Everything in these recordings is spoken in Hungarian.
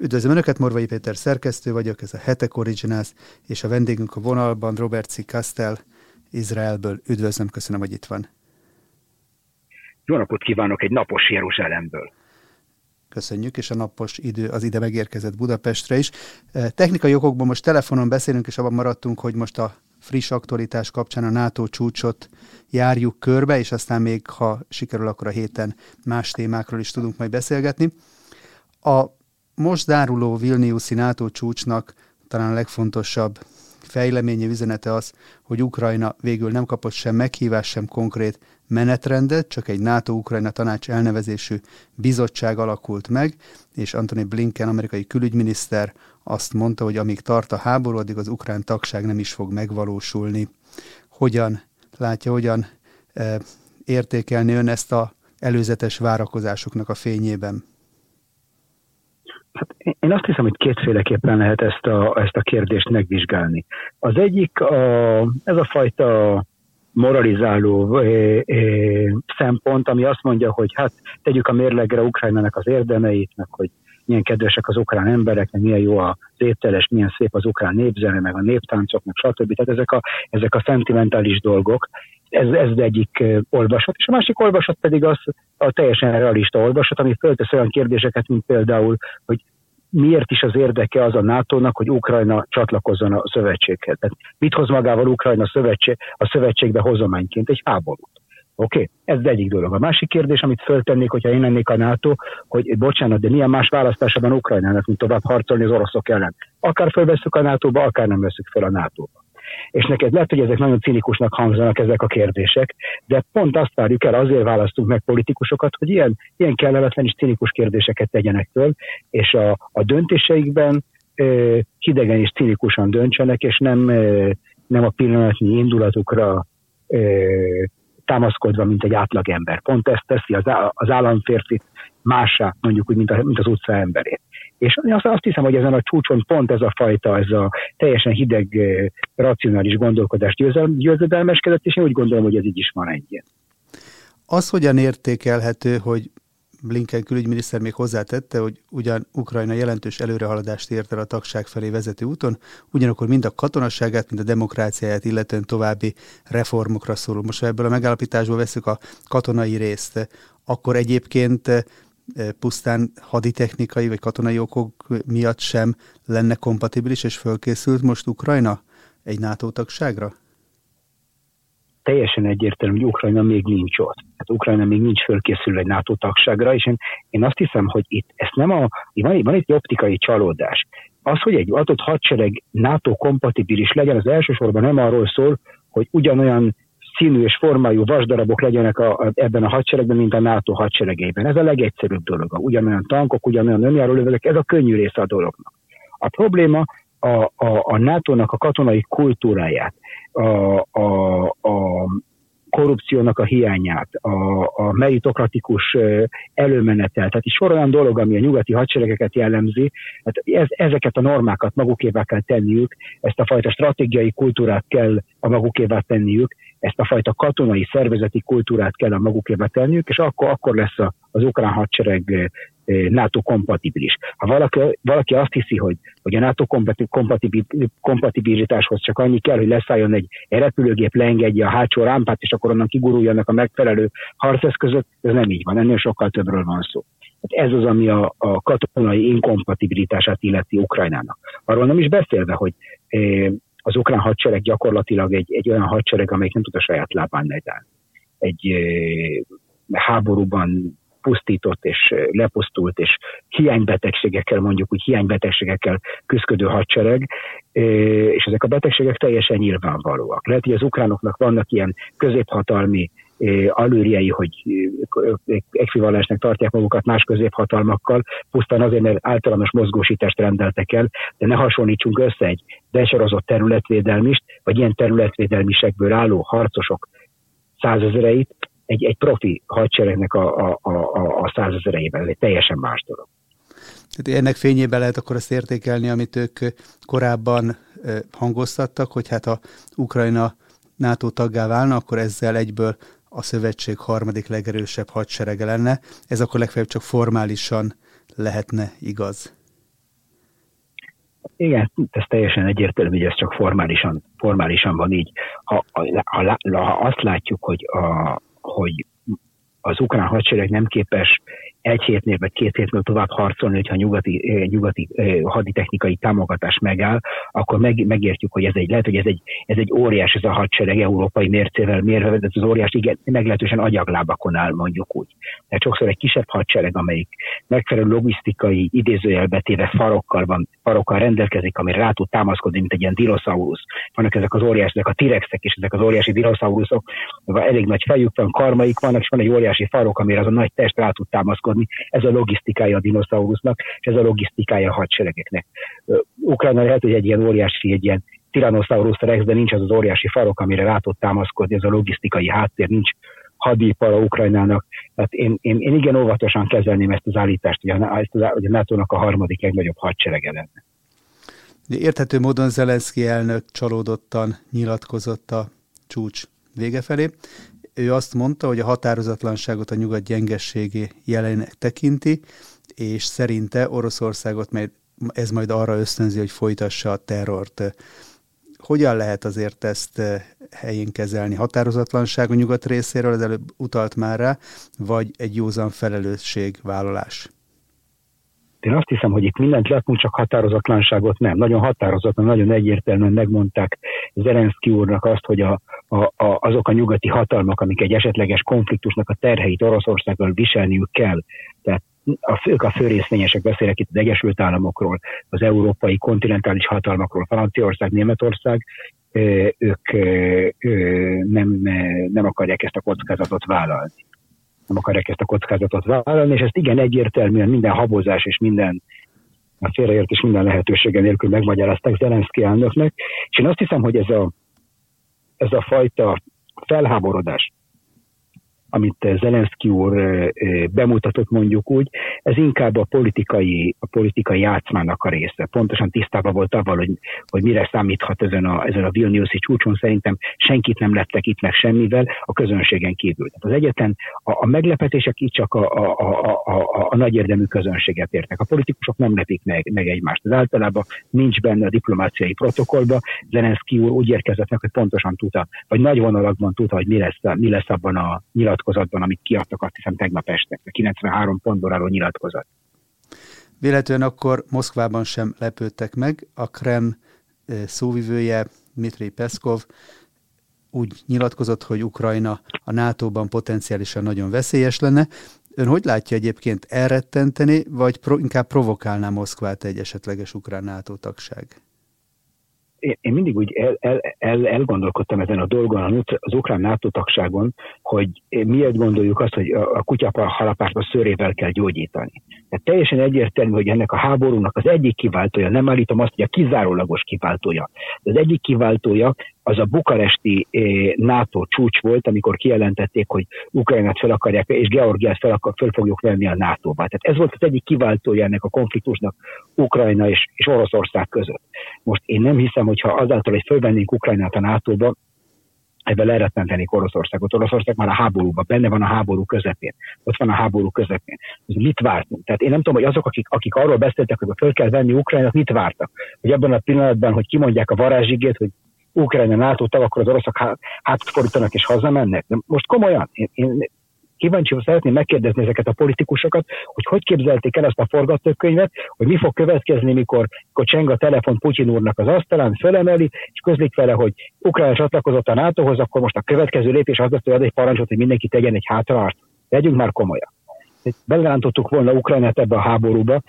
Üdvözlöm Önöket, Morvai Péter szerkesztő vagyok, ez a Hetek Originals, és a vendégünk a vonalban Robert C. Castell, Izraelből. Üdvözlöm, köszönöm, hogy itt van. Jó napot kívánok egy napos Jeruzsálemből. Köszönjük, és a napos idő az ide megérkezett Budapestre is. Eh, technikai okokból most telefonon beszélünk, és abban maradtunk, hogy most a friss aktualitás kapcsán a NATO csúcsot járjuk körbe, és aztán még, ha sikerül, akkor a héten más témákról is tudunk majd beszélgetni. A most záruló Vilniuszi NATO csúcsnak talán a legfontosabb fejleménye üzenete az, hogy Ukrajna végül nem kapott sem meghívás, sem konkrét menetrendet, csak egy NATO-Ukrajna tanács elnevezésű bizottság alakult meg, és Antony Blinken, amerikai külügyminiszter azt mondta, hogy amíg tart a háború, addig az ukrán tagság nem is fog megvalósulni. Hogyan látja, hogyan e, értékelni ön ezt a előzetes várakozásoknak a fényében? Hát én azt hiszem, hogy kétféleképpen lehet ezt a, ezt a kérdést megvizsgálni. Az egyik a, ez a fajta moralizáló ö, ö, szempont, ami azt mondja, hogy hát tegyük a mérlegre Ukrajnának az érdemeit, meg hogy milyen kedvesek az ukrán emberek, meg milyen jó az ételes, milyen szép az ukrán népzene, meg a néptáncok, meg stb. Tehát ezek a, ezek a szentimentális dolgok, ez, ez egyik olvasat, és a másik olvasat pedig az a teljesen realista olvasat, ami föltesz olyan kérdéseket, mint például, hogy miért is az érdeke az a NATO-nak, hogy Ukrajna csatlakozzon a szövetséghez. Tehát mit hoz magával Ukrajna szövetség, a szövetségbe hozományként? Egy háborút. Oké, okay? ez egyik dolog. A másik kérdés, amit föltennék, hogyha én lennék a NATO, hogy bocsánat, de milyen más választása van Ukrajnának, mint tovább harcolni az oroszok ellen. Akár fölveszük a NATO-ba, akár nem veszük fel a NATO-ba. És neked lehet, hogy ezek nagyon cinikusnak hangzanak ezek a kérdések, de pont azt várjuk el, azért választunk meg politikusokat, hogy ilyen, ilyen kellemetlen és cinikus kérdéseket tegyenek föl, és a, a döntéseikben ö, hidegen és cinikusan döntsenek, és nem, ö, nem a pillanatnyi indulatukra ö, támaszkodva, mint egy átlagember. Pont ezt teszi az, az államférfit mássá, mondjuk úgy, mint, a, mint az utca emberét. És azt, azt hiszem, hogy ezen a csúcson pont ez a fajta, ez a teljesen hideg, racionális gondolkodás győzedelmeskedett, és én úgy gondolom, hogy ez így is van egy Az hogyan értékelhető, hogy Blinken külügyminiszter még hozzátette, hogy ugyan Ukrajna jelentős előrehaladást ért el a tagság felé vezető úton, ugyanakkor mind a katonaságát, mind a demokráciáját illetően további reformokra szorul. Most ha ebből a megállapításból veszük a katonai részt, akkor egyébként eh, pusztán haditechnikai vagy katonai okok miatt sem lenne kompatibilis és fölkészült most Ukrajna egy NATO tagságra? teljesen egyértelmű, hogy Ukrajna még nincs ott. Hát Ukrajna még nincs fölkészülve egy NATO tagságra, és én, én azt hiszem, hogy itt ezt nem a, van, van itt egy optikai csalódás. Az, hogy egy adott hadsereg NATO kompatibilis legyen, az elsősorban nem arról szól, hogy ugyanolyan színű és formájú vasdarabok legyenek a, a, ebben a hadseregben, mint a NATO hadseregeiben. Ez a legegyszerűbb dolog. Ugyanolyan tankok, ugyanolyan önjárólövegek, ez a könnyű része a dolognak. A probléma a, a, a NATO-nak a katonai kultúráját, a, a, a korrupciónak a hiányát, a, a meritokratikus előmenetel, tehát is sor olyan dolog, ami a nyugati hadseregeket jellemzi, hát ez, ezeket a normákat magukévá kell tenniük, ezt a fajta stratégiai kultúrát kell a magukévá tenniük, ezt a fajta katonai szervezeti kultúrát kell a magukévá tenniük, és akkor, akkor lesz a, az ukrán hadsereg NATO kompatibilis. Ha valaki, valaki azt hiszi, hogy, hogy a NATO kompatibilitáshoz csak annyi kell, hogy leszálljon egy, egy repülőgép, leengedje a hátsó rámpát, és akkor onnan kiguruljanak a megfelelő harceszközök, ez nem így van, ennél sokkal többről van szó. Hát ez az, ami a, a katonai inkompatibilitását illeti Ukrajnának. Arról nem is beszélve, hogy az ukrán hadsereg gyakorlatilag egy, egy olyan hadsereg, amelyik nem tud a saját lábán megállni. Egy háborúban pusztított és lepusztult és hiánybetegségekkel, mondjuk úgy hiánybetegségekkel küzdő hadsereg, és ezek a betegségek teljesen nyilvánvalóak. Lehet, hogy az ukránoknak vannak ilyen középhatalmi alőrjei, hogy ekvivalensnek tartják magukat más középhatalmakkal, pusztán azért, mert általános mozgósítást rendeltek el, de ne hasonlítsunk össze egy besorozott területvédelmist, vagy ilyen területvédelmisekből álló harcosok százezereit egy, egy profi hadseregnek a, a, a, a százezereiben. Ez egy teljesen más dolog. Tehát ennek fényében lehet akkor azt értékelni, amit ők korábban hangoztattak, hogy hát ha Ukrajna NATO taggá válna, akkor ezzel egyből a szövetség harmadik legerősebb hadserege lenne. Ez akkor legfeljebb csak formálisan lehetne igaz. Igen, ez teljesen egyértelmű, hogy ez csak formálisan, formálisan van így. Ha, ha, ha, ha azt látjuk, hogy, a, hogy az ukrán hadsereg nem képes egy hétnél vagy két hétnél tovább harcolni, hogyha nyugati, nyugati haditechnikai támogatás megáll, akkor meg, megértjük, hogy ez egy, lehet, hogy ez egy, ez egy óriás, ez a hadsereg európai mércével mérve, ez az óriás, igen, meglehetősen agyaglábakon áll, mondjuk úgy. Tehát sokszor egy kisebb hadsereg, amelyik megfelelő logisztikai idézőjelbetéve farokkal van, farokkal rendelkezik, amire rá tud támaszkodni, mint egy ilyen dinoszaurusz. Vannak ezek az óriás, ezek a tirexek és ezek az óriási dinoszauruszok, elég nagy fejük van, karmaik vannak, és van egy óriási farok, amire az a nagy test rá tud támaszkodni adni. Ez a logisztikája a dinoszaurusznak, és ez a logisztikája a hadseregeknek. Ukrajna lehet, hogy egy ilyen óriási, egy ilyen Tyrannosaurus rex, de nincs az az óriási farok, amire rá tud támaszkodni, ez a logisztikai háttér, nincs hadipara Ukrajnának. Tehát én, én, én igen óvatosan kezelném ezt az állítást, hogy a, hogy a NATO-nak a harmadik legnagyobb hadserege lenne. Érthető módon Zelenszky elnök csalódottan nyilatkozott a csúcs vége felé ő azt mondta, hogy a határozatlanságot a nyugat gyengességé jelenek tekinti, és szerinte Oroszországot majd, ez majd arra ösztönzi, hogy folytassa a terrort. Hogyan lehet azért ezt eh, helyén kezelni? Határozatlanság a nyugat részéről, az előbb utalt már rá, vagy egy józan felelősségvállalás? Én azt hiszem, hogy itt mindent látunk, csak határozatlanságot nem. Nagyon határozatlan, nagyon egyértelműen megmondták Zelenszky úrnak azt, hogy a, a, a, azok a nyugati hatalmak, amik egy esetleges konfliktusnak a terheit Oroszországgal viselniük kell, tehát a, fők a főrészvényesek beszélek itt az Egyesült Államokról, az európai kontinentális hatalmakról, Franciaország, Németország, ők nem, nem akarják ezt a kockázatot vállalni nem akarják ezt a kockázatot vállalni, és ezt igen egyértelműen minden habozás és minden a félreértés minden lehetősége nélkül megmagyarázták Zelenszky elnöknek, és én azt hiszem, hogy ez a, ez a fajta felháborodás, amit Zelenszky úr bemutatott mondjuk úgy, ez inkább a politikai, a politikai játszmának a része. Pontosan tisztában volt avval, hogy, hogy mire számíthat ezen a, ezen a Vilniuszi csúcson. Szerintem senkit nem lettek itt meg semmivel a közönségen kívül. Tehát az egyetlen a, a meglepetések itt csak a, a, a, a, a, nagy érdemű közönséget értek. A politikusok nem lepik meg, meg egymást. Ez általában nincs benne a diplomáciai protokollba. Zelenszky úr úgy érkezett meg, hogy pontosan tudta, vagy nagy vonalakban tudta, hogy mi lesz, mi lesz abban a nyilat nyilatkozatban, amit kiadtak azt hiszem tegnap este, a 93 pontból álló nyilatkozat. Véletlenül akkor Moszkvában sem lepődtek meg. A Krem szóvivője Dmitri Peszkov úgy nyilatkozott, hogy Ukrajna a NATO-ban potenciálisan nagyon veszélyes lenne. Ön hogy látja egyébként elrettenteni, vagy pro, inkább provokálná Moszkvát egy esetleges ukrán NATO tagság? Én mindig úgy el, el, el, elgondolkodtam ezen a dolgon, az ukrán NATO tagságon, hogy miért gondoljuk azt, hogy a kutyapa halapárt szőrével kell gyógyítani. Tehát teljesen egyértelmű, hogy ennek a háborúnak az egyik kiváltója, nem állítom azt, hogy a kizárólagos kiváltója, de az egyik kiváltója az a bukaresti eh, NATO csúcs volt, amikor kijelentették, hogy Ukrajnát fel akarják, és Georgiát fel, akar, fel fogjuk venni a NATO-ba. Tehát ez volt az egyik kiváltója ennek a konfliktusnak Ukrajna és, és Oroszország között. Most én nem hiszem, hogyha azáltal, hogy fölvennénk Ukrajnát a NATO-ba, ebben elrettentenék Oroszországot. Oroszország már a háborúban, benne van a háború közepén. Ott van a háború közepén. Mit vártunk? Tehát én nem tudom, hogy azok, akik, akik arról beszéltek, hogy föl kell venni Ukrajnát, mit vártak? Hogy abban a pillanatban, hogy kimondják a varázsigét, hogy Ukrajna NATO tag, akkor az oroszok hát, hátat fordítanak és hazamennek. De most komolyan, én, én kíváncsi szeretném megkérdezni ezeket a politikusokat, hogy hogy képzelték el ezt a forgatókönyvet, hogy mi fog következni, mikor, mikor cseng a telefon Putyin úrnak az asztalán, fölemeli, és közlik vele, hogy Ukrajna csatlakozott a NATO-hoz, akkor most a következő lépés az lesz, hogy ad egy parancsot, hogy mindenki tegyen egy hátraart. Legyünk már komolyan belerántottuk volna Ukrajnát ebbe a háborúba,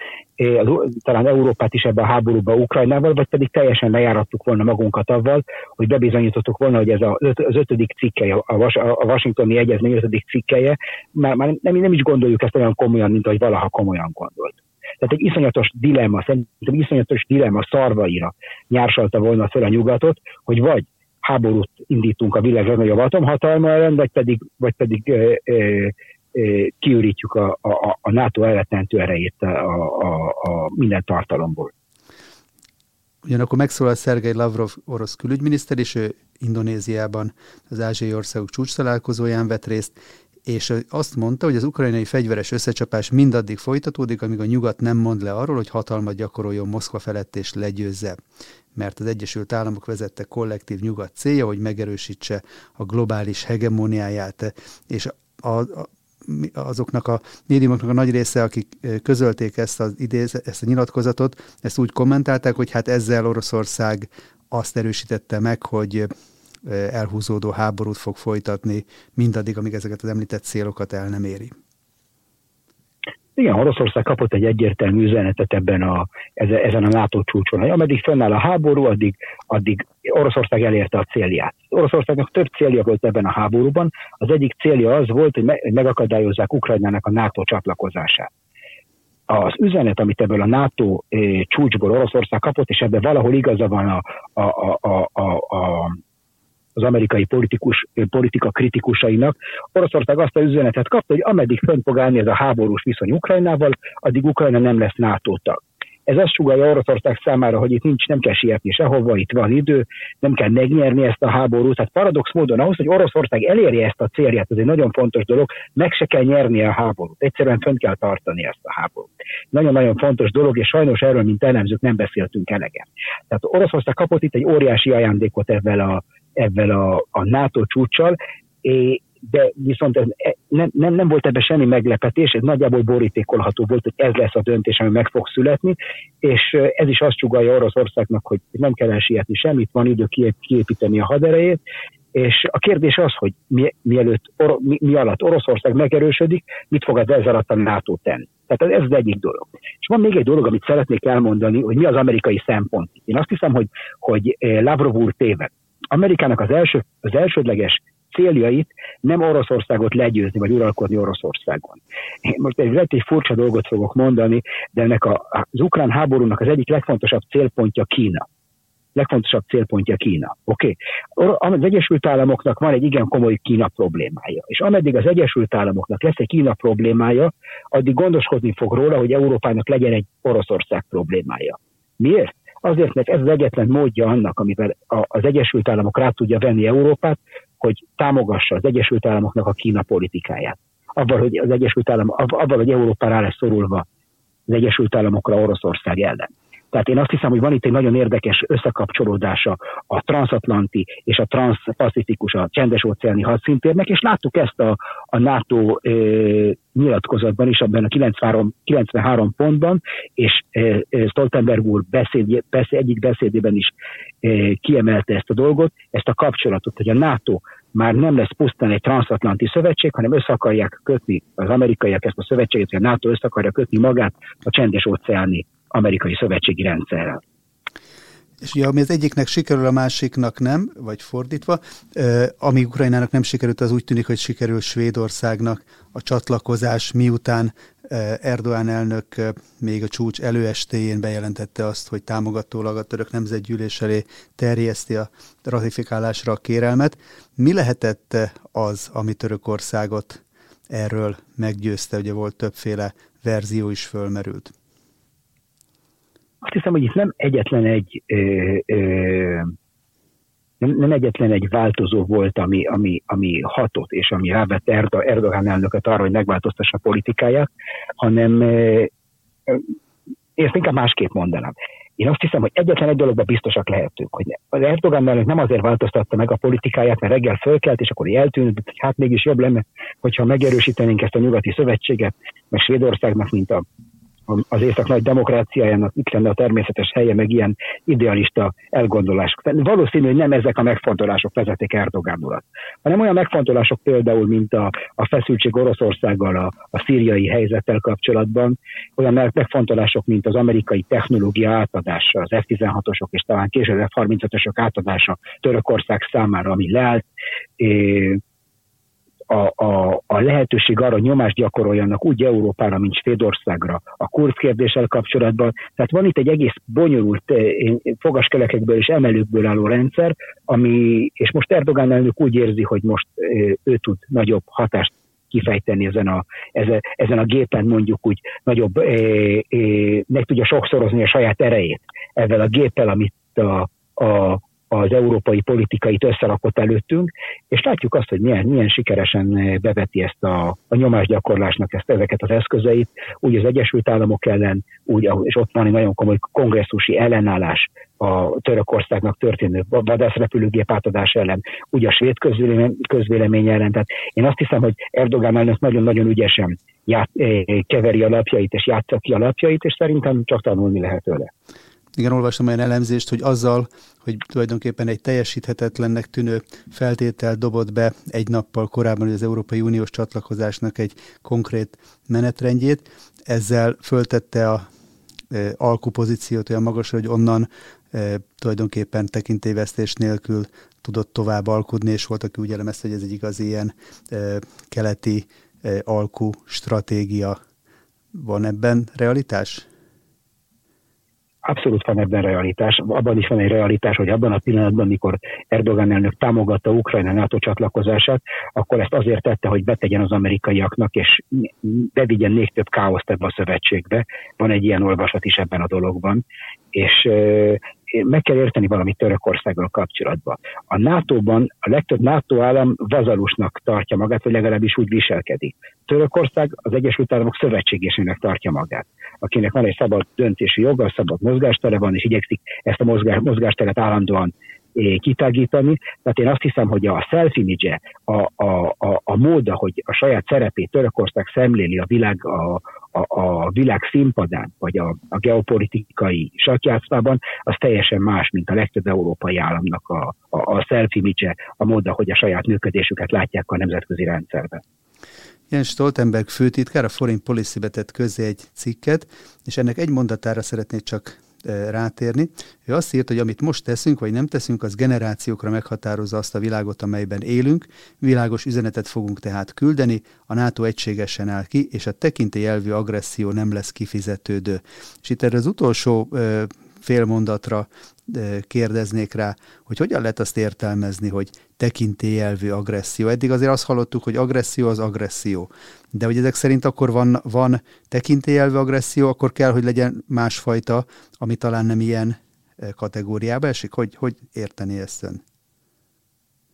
talán Európát is ebbe a háborúba Ukrajnával, vagy pedig teljesen lejárattuk volna magunkat avval, hogy bebizonyítottuk volna, hogy ez az ötödik cikkeje, a Washingtoni Egyezmény ötödik cikkeje, már, már nem, nem is gondoljuk ezt olyan komolyan, mint ahogy valaha komolyan gondolt. Tehát egy iszonyatos dilemma, szerintem iszonyatos dilemma szarvaira nyársalta volna fel a nyugatot, hogy vagy háborút indítunk a világ legnagyobb atomhatalma ellen, vagy pedig, vagy pedig ö, ö, kiürítjük a, a, a NATO elretentő erejét a, a, a minden tartalomból. Ugyanakkor megszólal Szergei Lavrov orosz külügyminiszter, és ő Indonéziában az ázsiai országok csúcs találkozóján vett részt, és azt mondta, hogy az ukrajnai fegyveres összecsapás mindaddig folytatódik, amíg a nyugat nem mond le arról, hogy hatalmat gyakoroljon Moszkva felett és legyőzze mert az Egyesült Államok vezette kollektív nyugat célja, hogy megerősítse a globális hegemóniáját, és a, a, azoknak a médiumoknak a nagy része, akik közölték ezt, az ezt a nyilatkozatot, ezt úgy kommentálták, hogy hát ezzel Oroszország azt erősítette meg, hogy elhúzódó háborút fog folytatni mindaddig, amíg ezeket az említett célokat el nem éri. Igen, Oroszország kapott egy egyértelmű üzenetet ebben a, ezen a NATO csúcson, hogy ameddig fönnáll a háború, addig, addig Oroszország elérte a célját. Oroszországnak több célja volt ebben a háborúban. Az egyik célja az volt, hogy megakadályozzák Ukrajnának a NATO csatlakozását az üzenet, amit ebből a NATO eh, csúcsból Oroszország kapott, és ebben valahol igaza van a, a, a, a, a, az amerikai politikus, politika kritikusainak. Oroszország azt a üzenetet kapta, hogy ameddig fönn fog állni ez a háborús viszony Ukrajnával, addig Ukrajna nem lesz NATO tag. Ez azt sugalja Oroszország számára, hogy itt nincs, nem kell sietni sehova, itt van idő, nem kell megnyerni ezt a háborút. Tehát paradox módon ahhoz, hogy Oroszország elérje ezt a célját, ez egy nagyon fontos dolog, meg se kell nyerni a háborút. Egyszerűen fönn kell tartani ezt a háborút. Nagyon-nagyon fontos dolog, és sajnos erről, mint elemzők, nem beszéltünk elegen. Tehát Oroszország kapott itt egy óriási ajándékot ebben a, ebben a, a NATO csúcsal, de viszont ez e, nem, nem, nem volt ebben semmi meglepetés, ez nagyjából borítékolható volt, hogy ez lesz a döntés, ami meg fog születni, és ez is azt csugalja Oroszországnak, hogy nem kell elsietni semmit, van idő kiépíteni a haderejét, és a kérdés az, hogy mi, mielőtt, or, mi, mi alatt Oroszország megerősödik, mit fog az ezzel alatt a NATO tenni. Tehát ez az egyik dolog. És van még egy dolog, amit szeretnék elmondani, hogy mi az amerikai szempont. Én azt hiszem, hogy, hogy Lavrov úr téved. Amerikának az, első, az elsődleges céljait nem Oroszországot legyőzni, vagy uralkodni Oroszországon. Én most egy, egy furcsa dolgot fogok mondani, de ennek a, az ukrán háborúnak az egyik legfontosabb célpontja Kína legfontosabb célpontja Kína. Oké? Okay? Az Egyesült Államoknak van egy igen komoly Kína problémája. És ameddig az Egyesült Államoknak lesz egy Kína problémája, addig gondoskodni fog róla, hogy Európának legyen egy Oroszország problémája. Miért? Azért, mert ez az egyetlen módja annak, amivel az Egyesült Államok rá tudja venni Európát, hogy támogassa az Egyesült Államoknak a Kína politikáját. Abban, hogy az Egyesült Államok, abban, hogy Európa rá lesz szorulva az Egyesült Államokra Oroszország ellen. Tehát én azt hiszem, hogy van itt egy nagyon érdekes összekapcsolódása a transatlanti és a transpacifikus, a csendes óceáni hadszintérnek, és láttuk ezt a, a NATO e, nyilatkozatban is, abban a 93, 93 pontban, és e, Stoltenberg úr beszéd, beszéd, egyik beszédében is e, kiemelte ezt a dolgot, ezt a kapcsolatot, hogy a NATO már nem lesz pusztán egy transatlanti szövetség, hanem össze akarják kötni az amerikaiak ezt a szövetséget, hogy a NATO össze akarja kötni magát a csendes óceáni amerikai szövetségi rendszerrel. És ugye, ami az egyiknek sikerül, a másiknak nem, vagy fordítva, ami Ukrajnának nem sikerült, az úgy tűnik, hogy sikerül Svédországnak a csatlakozás, miután Erdoğan elnök még a csúcs előestéjén bejelentette azt, hogy támogatólag a török nemzetgyűlés elé terjeszti a ratifikálásra a kérelmet. Mi lehetett az, ami Törökországot erről meggyőzte? Ugye volt többféle verzió is fölmerült. Azt hiszem, hogy itt nem egyetlen egy ö, ö, nem, egyetlen egy változó volt, ami, ami, ami hatott, és ami rávette Erdo, Erdogan elnököt arra, hogy megváltoztassa a politikáját, hanem én ezt inkább másképp mondanám. Én azt hiszem, hogy egyetlen egy dologban biztosak lehetünk, hogy az Erdogan elnök nem azért változtatta meg a politikáját, mert reggel fölkelt, és akkor eltűnt, hogy hát mégis jobb lenne, hogyha megerősítenénk ezt a nyugati szövetséget, meg Svédországnak, mint a az észak nagy demokráciájának itt lenne a természetes helye, meg ilyen idealista elgondolások. Valószínű, hogy nem ezek a megfontolások vezetik Erdogán urat, hanem olyan megfontolások például, mint a, a feszültség Oroszországgal, a, a szíriai helyzettel kapcsolatban, olyan megfontolások, mint az amerikai technológia átadása, az F-16-osok és talán később F-35-ösök átadása Törökország számára, ami leállt, a, a, a lehetőség arra, nyomást gyakoroljanak úgy Európára, mint Svédországra a kurz kérdéssel kapcsolatban. Tehát van itt egy egész bonyolult eh, fogaskelekekből és emelőkből álló rendszer, ami, és most Erdogán elnök úgy érzi, hogy most eh, ő tud nagyobb hatást kifejteni ezen a, ezen, a gépen mondjuk úgy nagyobb, e, e, meg tudja sokszorozni a saját erejét ezzel a géppel, amit a, a az európai politikait összerakott előttünk, és látjuk azt, hogy milyen, milyen sikeresen beveti ezt a, a nyomásgyakorlásnak ezt, ezeket az eszközeit, úgy az Egyesült Államok ellen, úgy, és ott van egy nagyon komoly kongresszusi ellenállás a Törökországnak történő vadászrepülőgép átadás ellen, úgy a svéd közvélemény, közvélemény ellen. Tehát én azt hiszem, hogy Erdogán elnök nagyon-nagyon ügyesen ját, eh, keveri a lapjait és játsza ki a lapjait, és szerintem csak tanulni lehet tőle. Igen, olvastam olyan elemzést, hogy azzal, hogy tulajdonképpen egy teljesíthetetlennek tűnő feltétel dobott be egy nappal korábban az Európai Uniós csatlakozásnak egy konkrét menetrendjét, ezzel föltette a e, alkupozíciót olyan magasra, hogy onnan e, tulajdonképpen tekintélyvesztés nélkül tudott tovább alkudni, és volt, aki úgy elemezte, hogy ez egy igazi ilyen e, keleti e, alku stratégia. Van ebben realitás? Abszolút van ebben realitás. Abban is van egy realitás, hogy abban a pillanatban, amikor Erdogan elnök támogatta Ukrajna NATO csatlakozását, akkor ezt azért tette, hogy betegyen az amerikaiaknak, és bevigyen még több káoszt ebbe a szövetségbe. Van egy ilyen olvasat is ebben a dologban. És meg kell érteni valamit Törökországgal kapcsolatban. A NATO-ban a legtöbb NATO állam vazalusnak tartja magát, vagy legalábbis úgy viselkedik. Törökország az Egyesült Államok szövetségésének tartja magát, akinek van egy szabad döntési joga, szabad mozgástere van, és igyekszik ezt a mozgás, mozgásteret állandóan kitágítani. Tehát én azt hiszem, hogy a self-image, a, a, a, a móda, hogy a saját szerepét Törökország szemléli a világ, a, a, a világ színpadán, vagy a, a geopolitikai sakjátszában, az teljesen más, mint a legtöbb európai államnak a, a, a self-image, a móda, hogy a saját működésüket látják a nemzetközi rendszerben. Jens Stoltenberg főtitkár a Foreign Policy betett közé egy cikket, és ennek egy mondatára szeretnék csak rátérni. Ő azt írt, hogy amit most teszünk, vagy nem teszünk, az generációkra meghatározza azt a világot, amelyben élünk. Világos üzenetet fogunk tehát küldeni, a NATO egységesen áll ki, és a tekintélyelvű agresszió nem lesz kifizetődő. És itt erre az utolsó félmondatra kérdeznék rá, hogy hogyan lehet azt értelmezni, hogy tekintélyelvű agresszió. Eddig azért azt hallottuk, hogy agresszió az agresszió. De hogy ezek szerint akkor van, van tekintélyelvű agresszió, akkor kell, hogy legyen másfajta, ami talán nem ilyen kategóriába esik. Hogy, hogy érteni ezt ön?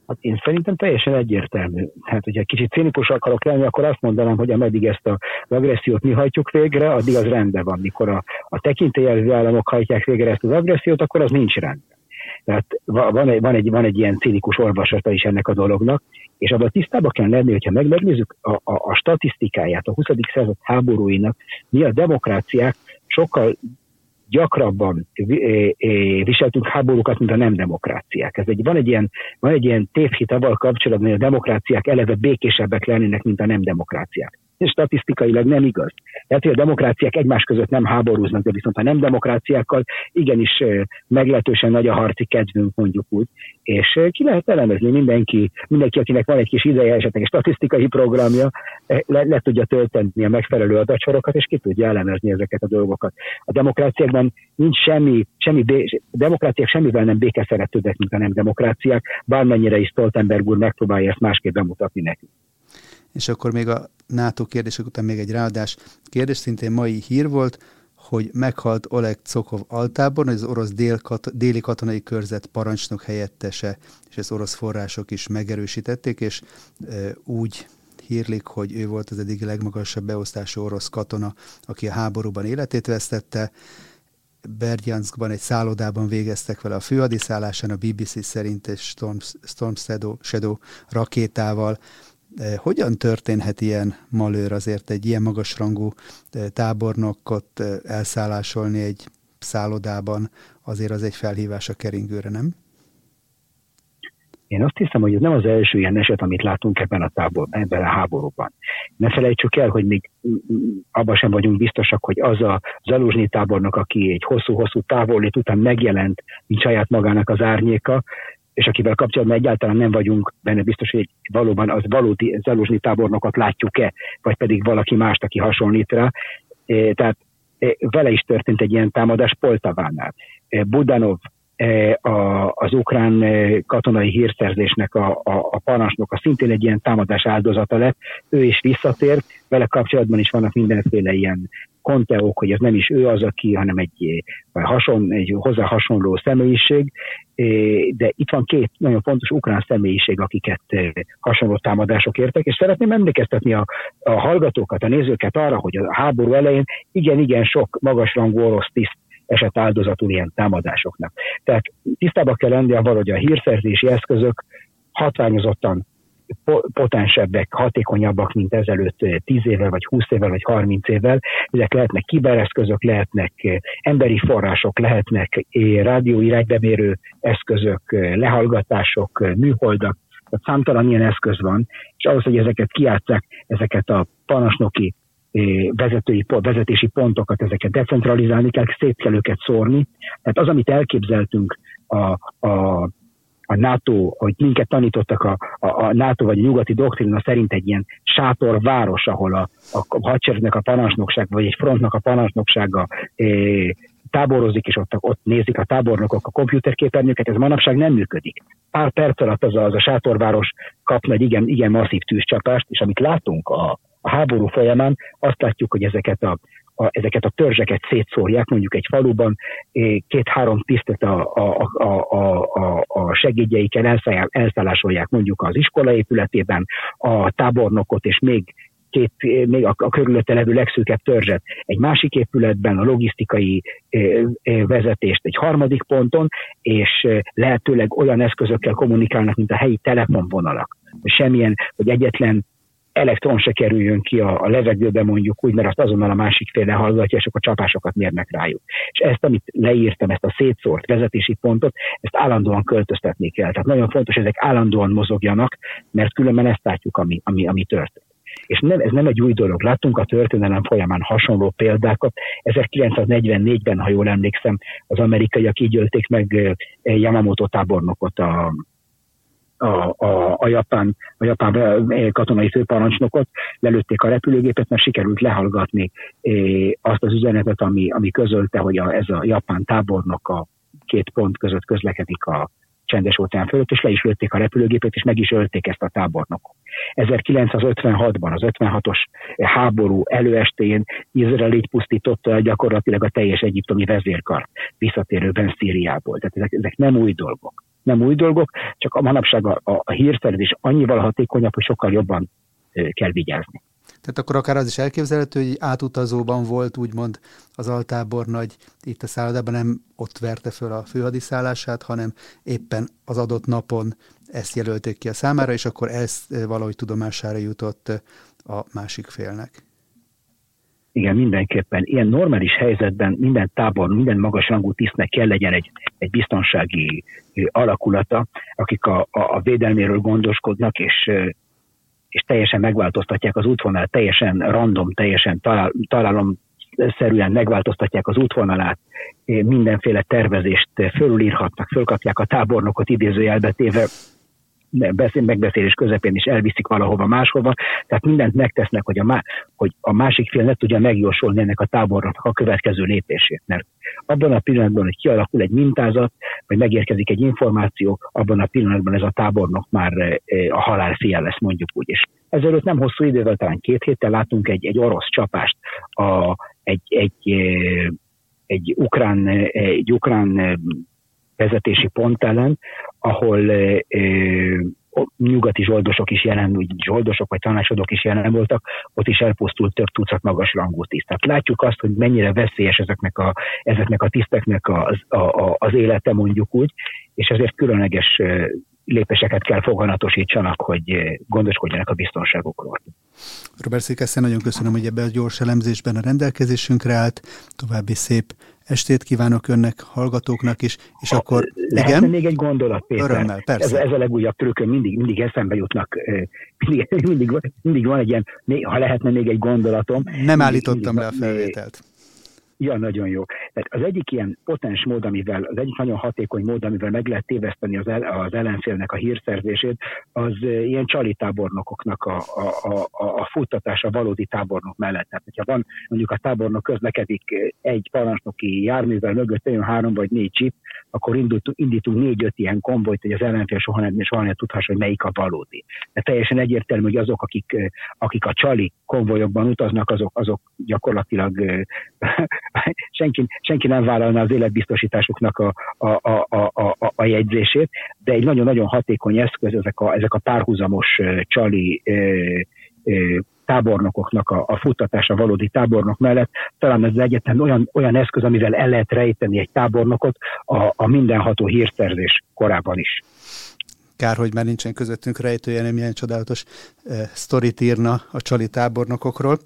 Hát én szerintem teljesen egyértelmű. Hát, hogyha kicsit cinikus akarok lenni, akkor azt mondanám, hogy ameddig ezt az agressziót mi hajtjuk végre, addig az rendben van. Mikor a, a tekintélyelvű államok hajtják végre ezt az agressziót, akkor az nincs rendben. Tehát van egy, van, egy, van egy ilyen cinikus olvasata is ennek a dolognak, és abban tisztában kell lenni, hogyha megnézzük a, a, a statisztikáját a 20. század háborúinak, mi a demokráciák sokkal gyakrabban viseltünk háborúkat, mint a nem demokráciák. Ez egy, van, egy ilyen, van egy ilyen tévhit abban kapcsolatban, hogy a demokráciák eleve békésebbek lennének, mint a nem demokráciák statisztikailag nem igaz. Tehát, hogy a demokráciák egymás között nem háborúznak, de viszont a nem demokráciákkal igenis meglehetősen nagy a harci kedvünk, mondjuk úgy. És ki lehet elemezni mindenki, mindenki, akinek van egy kis ideje, esetleg egy statisztikai programja, le, le tudja tölteni a megfelelő adatsorokat, és ki tudja elemezni ezeket a dolgokat. A demokráciákban nincs semmi, semmi bé, demokráciák semmivel nem békeszeretőbbek, mint a nem demokráciák, bármennyire is Stoltenberg úr megpróbálja ezt másképp bemutatni nekünk. És akkor még a NATO kérdések után még egy ráadás kérdés, szintén mai hír volt, hogy meghalt Oleg Cokov altáborn, az orosz dél, kat, déli katonai körzet parancsnok helyettese, és ezt orosz források is megerősítették, és e, úgy hírlik, hogy ő volt az eddig legmagasabb beosztású orosz katona, aki a háborúban életét vesztette. Berdjanskban egy szállodában végeztek vele a főhadiszállásán, a BBC szerint egy Storm, Storm Shadow, Shadow rakétával hogyan történhet ilyen malőr azért egy ilyen magasrangú tábornokot elszállásolni egy szállodában, azért az egy felhívás a keringőre, nem? Én azt hiszem, hogy ez nem az első ilyen eset, amit látunk ebben a, tábor, ebben a háborúban. Ne felejtsük el, hogy még abban sem vagyunk biztosak, hogy az a Zaluzsnyi tábornok, aki egy hosszú-hosszú távolét után megjelent, mint saját magának az árnyéka, és akivel kapcsolatban egyáltalán nem vagyunk benne biztos, hogy valóban az valódi Zaluzsnyi tábornokat látjuk-e, vagy pedig valaki mást, aki hasonlít rá. E, tehát e, vele is történt egy ilyen támadás Poltavánál. E, Budanov a, az ukrán katonai hírszerzésnek a, a, a parancsnoka szintén egy ilyen támadás áldozata lett, ő is visszatért, vele kapcsolatban is vannak mindenféle ilyen konteók, hogy ez nem is ő az, aki, hanem egy, hason, egy hozzá hasonló személyiség, de itt van két nagyon fontos ukrán személyiség, akiket hasonló támadások értek, és szeretném emlékeztetni a, a hallgatókat, a nézőket arra, hogy a háború elején igen-igen sok magasrangú orosz tiszt esett áldozatul ilyen támadásoknak. Tehát tisztában kell lenni a hogy a hírszerzési eszközök hatványozottan potensebbek, hatékonyabbak, mint ezelőtt 10 évvel, vagy 20 évvel, vagy 30 évvel. Ezek lehetnek kibereszközök, lehetnek emberi források, lehetnek rádió iránybemérő eszközök, lehallgatások, műholdak, tehát számtalan ilyen eszköz van, és ahhoz, hogy ezeket kiátszák, ezeket a panasnoki vezetői, vezetési pontokat, ezeket decentralizálni kell, szét kell őket szórni. Tehát az, amit elképzeltünk a, a a NATO, hogy minket tanítottak a, a, a NATO vagy a nyugati doktrina szerint egy ilyen sátorváros, ahol a, a hadseregnek a parancsnokság, vagy egy frontnak a parancsnoksága e, táborozik, és ott, ott nézik a tábornokok a komputerképernyőket, ez manapság nem működik. Pár perc alatt az a, az a sátorváros kapna egy igen, igen masszív tűzcsapást, és amit látunk a, a háború folyamán, azt látjuk, hogy ezeket a, a, ezeket a törzseket szétszórják, mondjuk egy faluban két-három tisztet a, a, a, a, a, segédjeikkel elszállásolják mondjuk az iskola épületében, a tábornokot és még két, még a, a körülötte levő legszűkebb törzset egy másik épületben, a logisztikai vezetést egy harmadik ponton, és lehetőleg olyan eszközökkel kommunikálnak, mint a helyi telefonvonalak. Semmilyen, hogy egyetlen elektron se kerüljön ki a, a levegőbe mondjuk úgy, mert azt azonnal a másik fél lehallgatja, és akkor csapásokat mérnek rájuk. És ezt, amit leírtam, ezt a szétszórt vezetési pontot, ezt állandóan költöztetni kell. Tehát nagyon fontos, hogy ezek állandóan mozogjanak, mert különben ezt látjuk, ami, ami, ami történt. És nem, ez nem egy új dolog. Láttunk a történelem folyamán hasonló példákat. 1944-ben, ha jól emlékszem, az amerikaiak így ölték meg Yamamoto tábornokot a, a, a, a, japán, a japán eh, katonai főparancsnokot, lelőtték a repülőgépet, mert sikerült lehallgatni eh, azt az üzenetet, ami, ami közölte, hogy a, ez a japán tábornok a két pont között közlekedik a csendes óceán fölött, és le is lőtték a repülőgépet, és meg is ölték ezt a tábornokot. 1956-ban, az 56-os háború előestéjén Izrael így pusztította gyakorlatilag a teljes egyiptomi vezérkar visszatérőben Szíriából. Tehát ezek, ezek nem új dolgok nem új dolgok, csak a manapság a, a, a hírszerzés annyival hatékonyabb, hogy sokkal jobban kell vigyázni. Tehát akkor akár az is elképzelhető, hogy átutazóban volt úgymond az altábor nagy itt a szállodában, nem ott verte föl a főhadiszállását, hanem éppen az adott napon ezt jelölték ki a számára, és akkor ez valahogy tudomására jutott a másik félnek. Igen, mindenképpen. Ilyen normális helyzetben minden tábor, minden magas rangú tisztnek kell legyen egy, egy biztonsági alakulata, akik a, a, a védelméről gondoskodnak, és, és teljesen megváltoztatják az útvonalat, teljesen random, teljesen talál, találom szerűen megváltoztatják az útvonalát, mindenféle tervezést fölülírhatnak, fölkapják a tábornokot idézőjelbe téve, megbeszélés közepén is elviszik valahova máshova, tehát mindent megtesznek, hogy a, má, hogy a másik fél ne tudja megjósolni ennek a tábornak a következő lépését. Mert abban a pillanatban, hogy kialakul egy mintázat, vagy megérkezik egy információ, abban a pillanatban ez a tábornok már eh, a halál fia lesz, mondjuk úgy is. Ezelőtt nem hosszú idővel, talán két héttel látunk egy, egy orosz csapást, a, egy, egy, eh, egy ukrán, eh, egy ukrán vezetési pont ellen, ahol e, e, nyugati zsoldosok is jelen, zsoldosok vagy tanácsadók is jelen voltak, ott is elpusztult több tucat magas rangú. Tehát látjuk azt, hogy mennyire veszélyes ezeknek a, ezeknek a tiszteknek az, a, a, az élete mondjuk úgy, és ezért különleges lépéseket kell foganatosítsanak, hogy gondoskodjanak a biztonságukról. Robert Székeszen, nagyon köszönöm, hogy ebben a gyors elemzésben a rendelkezésünkre állt. További szép estét kívánok önnek, hallgatóknak is, és ha, akkor igen. még egy gondolat, Péter? Örömmel, persze. Ez, ez a legújabb trükköm, mindig, mindig eszembe jutnak, mindig, mindig, mindig van egy ilyen, ha lehetne még egy gondolatom. Nem állítottam le a felvételt. Ja, nagyon jó. Tehát az egyik ilyen potens mód, amivel, az egyik nagyon hatékony mód, amivel meg lehet téveszteni az, el, az ellenfélnek a hírszerzését, az ilyen csali tábornokoknak a, a, a, a futtatása valódi tábornok mellett. Tehát, hogyha van mondjuk a tábornok közlekedik egy parancsnoki járművel mögött, jön három vagy négy csip, akkor indítunk, indítunk négy-öt ilyen konvojt, hogy az ellenfél soha nem, soha nem tudhassa, hogy melyik a valódi. De teljesen egyértelmű, hogy azok, akik, akik a csali konvojokban utaznak, azok, azok gyakorlatilag senki, senki nem vállalna az életbiztosításuknak a, a, a, a, a, a jegyzését, de egy nagyon-nagyon hatékony eszköz ezek a, ezek a párhuzamos csali tábornokoknak a, a futtatása valódi tábornok mellett, talán ez egyetlen olyan, olyan eszköz, amivel el lehet rejteni egy tábornokot a, a mindenható hírszerzés korában is. Kár, hogy már nincsen közöttünk rejtője, nem ilyen csodálatos e, sztorit írna a csali tábornokokról.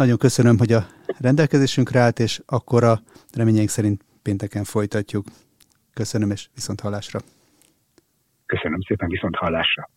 Nagyon köszönöm, hogy a rendelkezésünkre állt, és akkor a reményeink szerint pénteken folytatjuk. Köszönöm, és viszont hallásra. Köszönöm szépen, viszont hallásra.